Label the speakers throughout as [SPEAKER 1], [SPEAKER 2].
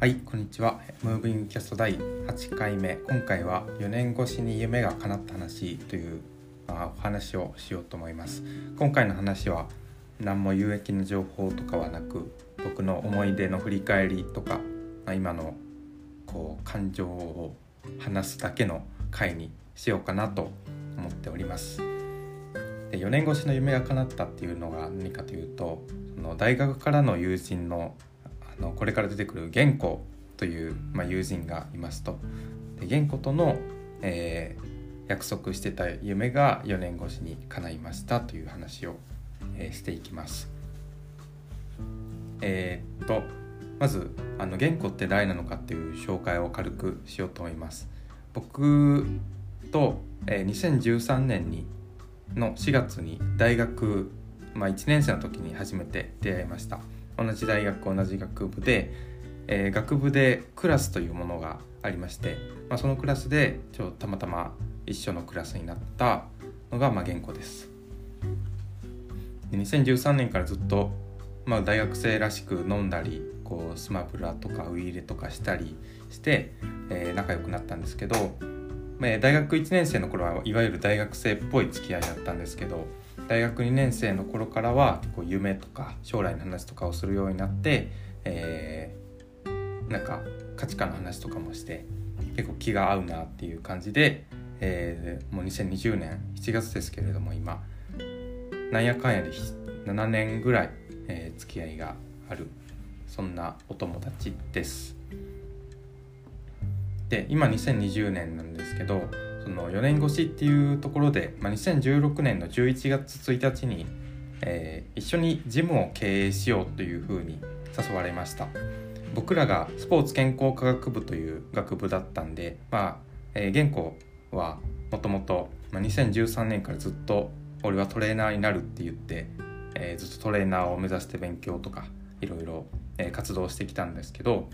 [SPEAKER 1] はいこんにちは。ムービングキャスト第8回目。今回は4年越しに夢が叶った話という、まあ、お話をしようと思います。今回の話は何も有益な情報とかはなく僕の思い出の振り返りとか、まあ、今のこう感情を話すだけの回にしようかなと思っております。で4年越しの夢が叶ったっていうのが何かというとその大学からの友人ののこれから出てくる玄子という、まあ、友人がいますとで玄子との、えー、約束してた夢が4年越しに叶いましたという話を、えー、していきます。えー、っとまずあの玄子って誰なのかっていう紹介を軽くしようと思います。僕と、えー、2013年にの4月に大学、まあ、1年生の時に初めて出会いました同じ大学同じ学部で、えー、学部でクラスというものがありまして、まあ、そのクラスでちょたまたま一緒のクラスになったのが、まあ、原稿です。で2013年からずっと、まあ、大学生らしく飲んだりこうスマブラとかウイイレとかしたりして、えー、仲良くなったんですけど大学1年生の頃はいわゆる大学生っぽい付き合いだったんですけど大学2年生の頃からは結構夢とか将来の話とかをするようになって、えー、なんか価値観の話とかもして結構気が合うなっていう感じで、えー、もう2020年7月ですけれども今なんやかんやで7年ぐらい、えー、付き合いがあるそんなお友達です。で今2020年なんですけどその4年越しっていうところで、まあ、2016年の11月1日に、えー、一緒にジムを経営しようというふうに誘われました。僕らがスポーツ健康科学部という学部だったんでまあ、えー、現行はもともと2013年からずっと俺はトレーナーになるって言って、えー、ずっとトレーナーを目指して勉強とかいろいろ活動してきたんですけど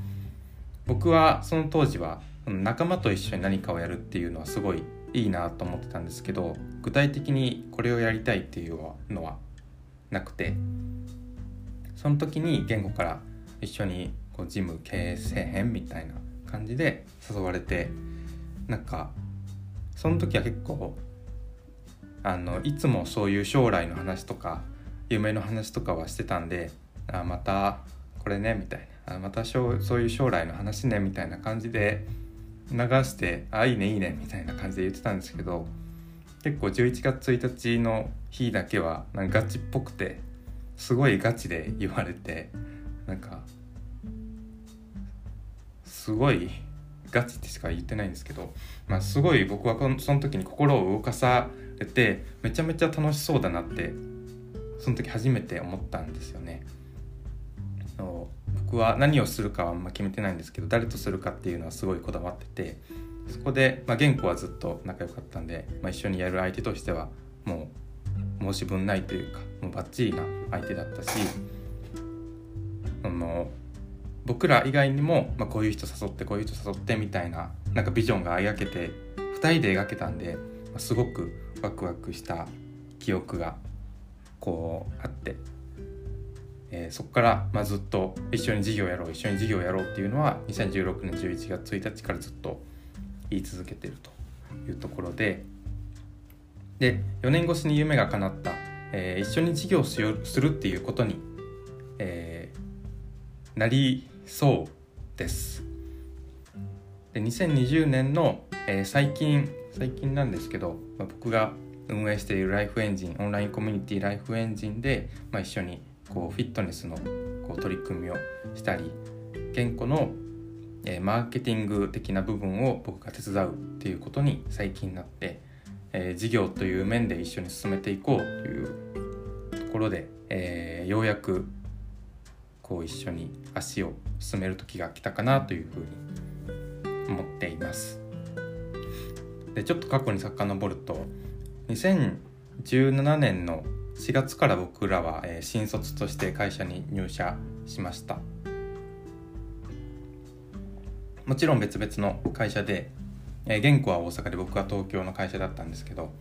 [SPEAKER 1] 僕はその当時は仲間と一緒に何かをやるっていうのはすごいいいなと思ってたんですけど具体的にこれをやりたいっていうのはなくてその時に言語から一緒にこうジム経営せえへんみたいな感じで誘われてなんかその時は結構あのいつもそういう将来の話とか夢の話とかはしてたんであまたこれねみたいな。あまたそういう将来の話ねみたいな感じで流して「あいいねいいね」みたいな感じで言ってたんですけど結構11月1日の日だけはなんかガチっぽくてすごいガチで言われてなんかすごいガチってしか言ってないんですけど、まあ、すごい僕はその時に心を動かされてめちゃめちゃ楽しそうだなってその時初めて思ったんですよね。僕は何をするかはあんま決めてないんですけど誰とするかっていうのはすごいこだわっててそこで、まあ、玄子はずっと仲良かったんで、まあ、一緒にやる相手としてはもう申し分ないというかもうバッチリな相手だったしあの僕ら以外にも、まあ、こういう人誘ってこういう人誘ってみたいななんかビジョンが描けて2人で描けたんで、まあ、すごくワクワクした記憶がこうあって。えー、そこから、まあ、ずっと一緒に事業やろう一緒に事業やろうっていうのは2016年11月1日からずっと言い続けてるというところでで4年越しに夢が叶った、えー、一緒に事業をするっていうことに、えー、なりそうです。で2020年の、えー、最近最近なんですけど、まあ、僕が運営しているライフエンジンオンラインコミュニティライフエンジンで、まあ、一緒にこうフィットネスのこう取り組みをしたり健康の、えー、マーケティング的な部分を僕が手伝うっていうことに最近なって、えー、事業という面で一緒に進めていこうというところで、えー、ようやくこう一緒に足を進める時が来たかなというふうに思っています。でちょっと過去に遡ると2017年の4月から僕らは、えー、新卒として会社に入社しました。もちろん別々の会社で、えー、現は大阪で僕は東京の会社だったんですけど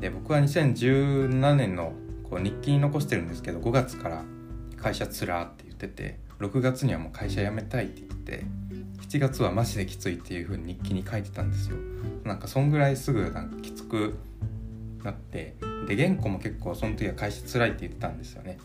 [SPEAKER 1] で僕は2017年のこう日記に残してるんですけど5月から会社つらって言ってて6月にはもう会社辞めたいって言って7月はマジできついっていう風に日記に書いてたんですよ。なんかそんぐらいすぐなんかきつくなってで原稿も結構その時は会社辛いって言ってたんですよね。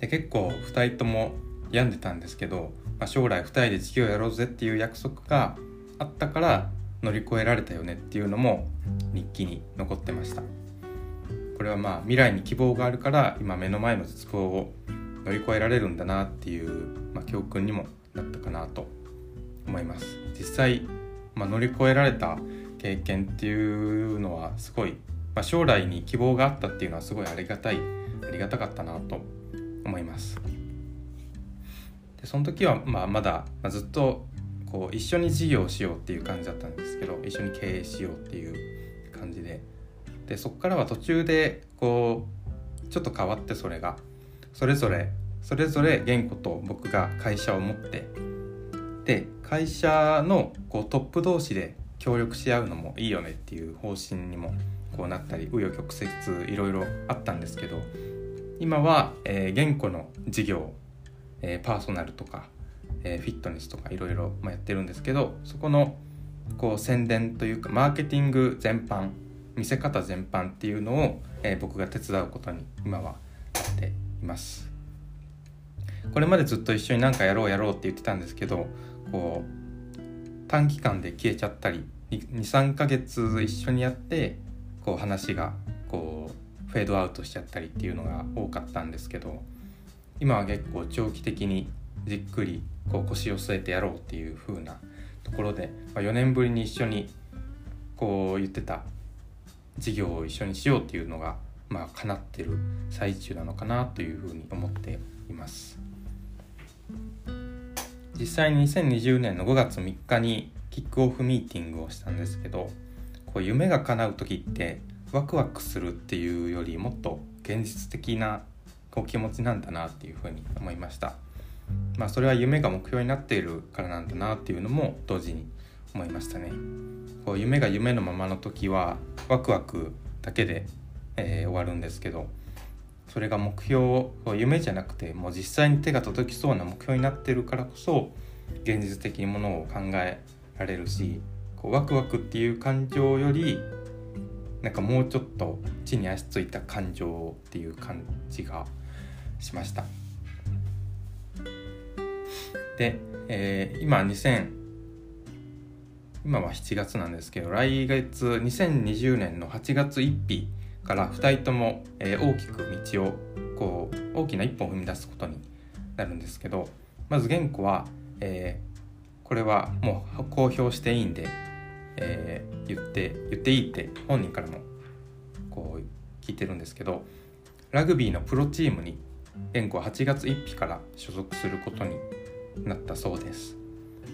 [SPEAKER 1] で結構2人とも病んでたんですけど、まあ、将来2人で事業やろうぜっていう約束があったから乗り越えられたよねっていうのも日記に残ってました。これはまあ未来に希望があるから今目の前の絶望を乗り越えられるんだなっていう、まあ、教訓にもなったかなと思います。実際、まあ、乗り越えられた経験っていうのはすごい、まあ、将来に希望があったっていうのはすごいありがたいありがたかったなと思います。でその時はまあまだ、まあ、ずっとこう一緒に事業をしようっていう感じだったんですけど一緒に経営しようっていう感じで。でそこからは途中でこうちょっと変わってそれがそれぞれそれぞれ言語と僕が会社を持ってで会社のこうトップ同士で協力し合うのもいいよねっていう方針にもこうなったり紆余曲折いろいろあったんですけど今は、えー、言語の事業、えー、パーソナルとか、えー、フィットネスとかいろいろやってるんですけどそこのこう宣伝というかマーケティング全般見せ方全般っていうのを、えー、僕が手伝うことに今はなっています。これまでずっと一緒に何かやろうやろうって言ってたんですけどこう短期間で消えちゃったり23ヶ月一緒にやってこう話がこうフェードアウトしちゃったりっていうのが多かったんですけど今は結構長期的にじっくりこう腰を据えてやろうっていう風なところで、まあ、4年ぶりに一緒にこう言ってた事業を一緒にしようっていうのがまあ叶ってる最中なのかなというふうに思っています。実際に2020年の5月3日にキックオフミーティングをしたんですけどこう夢が叶う時ってワクワクするっていうよりもっと現実的なこう気持ちなんだなっていうふうに思いました。まあそれは夢が目標になっているからなんだなっていうのも同時に思いましたね。こう夢が夢のままの時はワクワクだけで、えー、終わるんですけどそれが目標夢じゃなくてもう実際に手が届きそうな目標になってるからこそ現実的にものを考えられるしこうワクワクっていう感情よりなんかもうちょっと地に足ついた感情っていう感じがしました。で、えー、今2000今は7月なんですけど来月2020年の8月1日から2人とも、えー、大きく道をこう大きな一歩を踏み出すことになるんですけどまず原稿は、えー、これはもう公表していいんで、えー、言って言っていいって本人からもこう聞いてるんですけどラグビーのプロチームに原稿は8月1日から所属することになったそうです。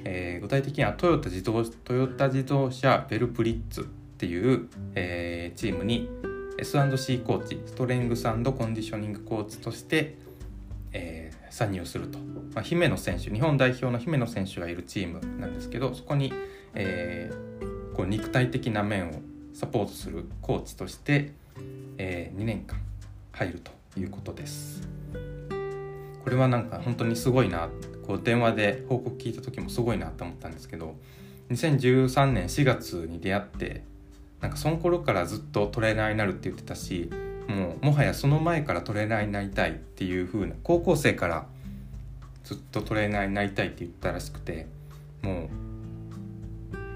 [SPEAKER 1] えー、具体的にはトヨタ自動トヨタ自動車ベルプリッツっていう、えー、チームに S&C コーチストレングスコンディショニングコーチとして、えー、参入すると、まあ、姫野選手日本代表の姫野選手がいるチームなんですけどそこに、えー、こう肉体的な面をサポートするコーチとして、えー、2年間入るということです。これはなんか本当にすごいなこう電話で報告聞いた時もすごいなと思ったんですけど2013年4月に出会ってなんかその頃からずっとトレーナーになるって言ってたしもうもはやその前からトレーナーになりたいっていう風な高校生からずっとトレーナーになりたいって言ったらしくても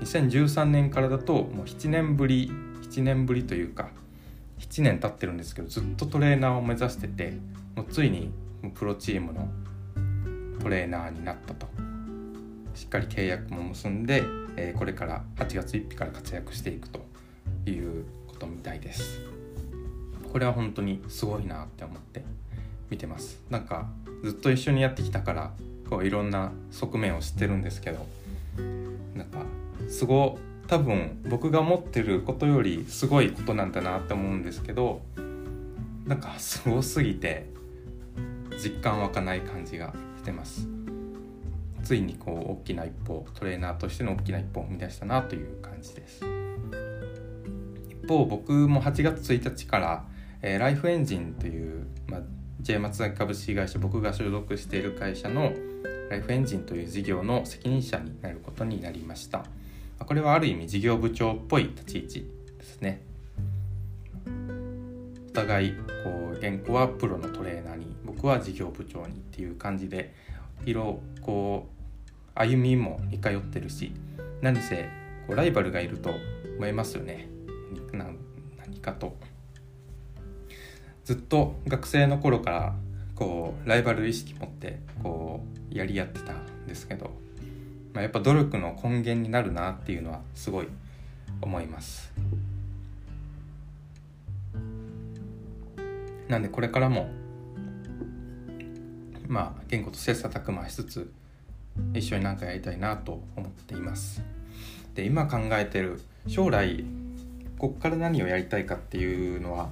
[SPEAKER 1] う2013年からだともう7年ぶり7年ぶりというか7年経ってるんですけどずっとトレーナーを目指しててもうついにプロチームのトレーナーになったと。しっかり契約も結んで、え、これから8月1日から活躍していくということみたいです。これは本当にすごいなって思って見てます。なんかずっと一緒にやってきたからこういろんな側面を知ってるんですけどなんかすご多分僕が思ってることよりすごいことなんだなって思うんですけどなんかすごすぎて実感湧かない感じがしてます。ついにこう大きな一歩トレーナーとしての大きな一歩を踏み出したなという感じです。一方僕も8月1日から、えー、ライフエンジンという、まあ、J 松崎株式会社僕が所属している会社のライフエンジンという事業の責任者になることになりました。これはある意味事業部長っぽい立ち位置ですね。お互いこう原稿はプロのトレーナーに僕は事業部長にっていう感じで色こう歩みも似通ってるし何せこうライバルがいると思いますよね。何かと。ずっと学生の頃からこうライバル意識持ってこうやり合ってたんですけど、まあ、やっぱ努力の根源になるなっていうのはすごい思います。なんでこれからもまあ言語と切磋琢磨しつつ一緒に何かやりたいなと思っています。で今考えてる将来こっから何をやりたいかっていうのは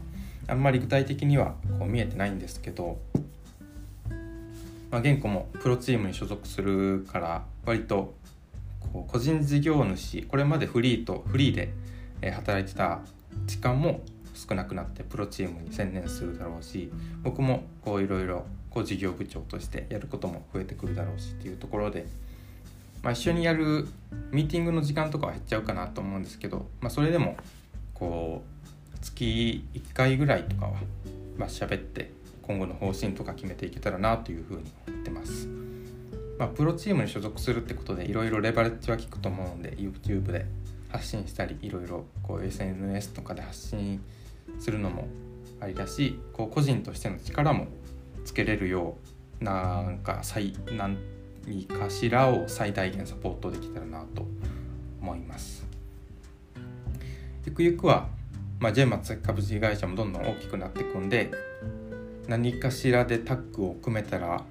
[SPEAKER 1] あんまり具体的にはこう見えてないんですけどまあ、現子もプロチームに所属するから割とこう個人事業主これまでフリーとフリーで働いてた時間も少なくなってプロチームに専念するだろうし僕もこういろいろ事業部長としてやることも増えてくるだろうしっていうところで、まあ、一緒にやるミーティングの時間とかは減っちゃうかなと思うんですけど、まあ、それでもこう月1回ぐらいとかはまあ喋って今後の方針とか決めていけたらなというふうに思ってます。まあ、プロチームに所属するってことでいろいろレバレッジは効くと思うんで YouTube で発信したりいろいろ SNS とかで発信するのもありだしこう個人としての力もつけれるようなんか最何かしらを最大限サポートできたらなと思います。ゆくゆくは、まあ、J マ株式会社もどんどん大きくなっていくんで何かしらでタッグを組めたら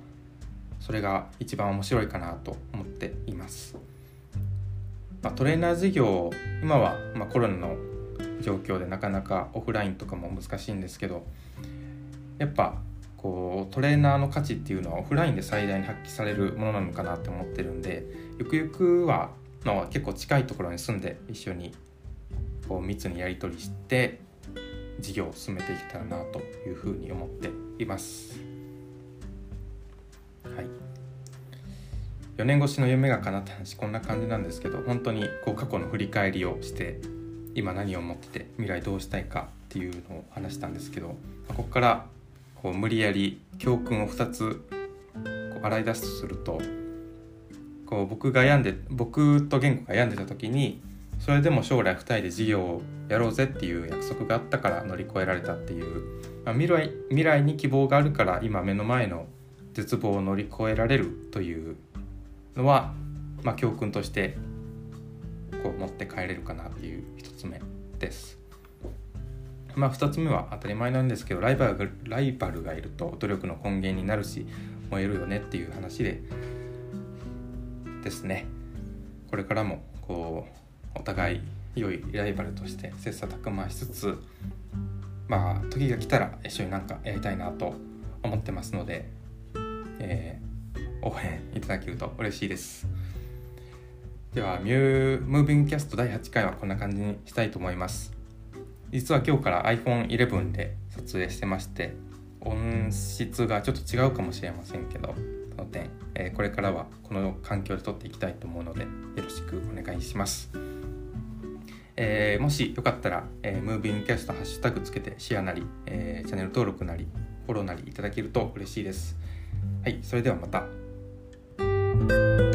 [SPEAKER 1] それが一番面白いかなと思っています、まあ、トレーナー事業今はまコロナの状況でなかなかオフラインとかも難しいんですけどやっぱこうトレーナーの価値っていうのはオフラインで最大に発揮されるものなのかなって思ってるんでゆくゆくは、まあ、結構近いところに住んで一緒にこう密にやり取りして事業を進めていけたらなというふうに思っています。はい、4年越しの夢が叶った話こんな感じなんですけど本当にこう過去の振り返りをして今何を思ってて未来どうしたいかっていうのを話したんですけどここからこう無理やり教訓を2つこう洗い出すとするとこう僕が病んで僕と言語が病んでた時にそれでも将来2人で事業をやろうぜっていう約束があったから乗り越えられたっていう、まあ、未来未来に希望があるから今目の前の絶望を乗り越えられるというのは、まあ、教訓としてこう持って帰れるかなっていう1つ目です。まあ、2つ目は当たり前なんですけどライバルがライバルがいると努力の根源になるし燃えるよねっていう話でですねこれからもこうお互い良いライバルとして切磋琢磨しつつまあ時が来たら一緒になんかやりたいなと思ってますので、えー、応援いただけると嬉しいですではミュームービングキャスト第8回はこんな感じにしたいと思います実は今日から iPhone11 で撮影してまして音質がちょっと違うかもしれませんけどその点、えー、これからはこの環境で撮っていきたいと思うのでよろしくお願いします。えー、もしよかったら、えー、ムービングキャストハッシュタグつけてシェアなり、えー、チャンネル登録なり、フォローなりいただけると嬉しいです。はい、それではまた。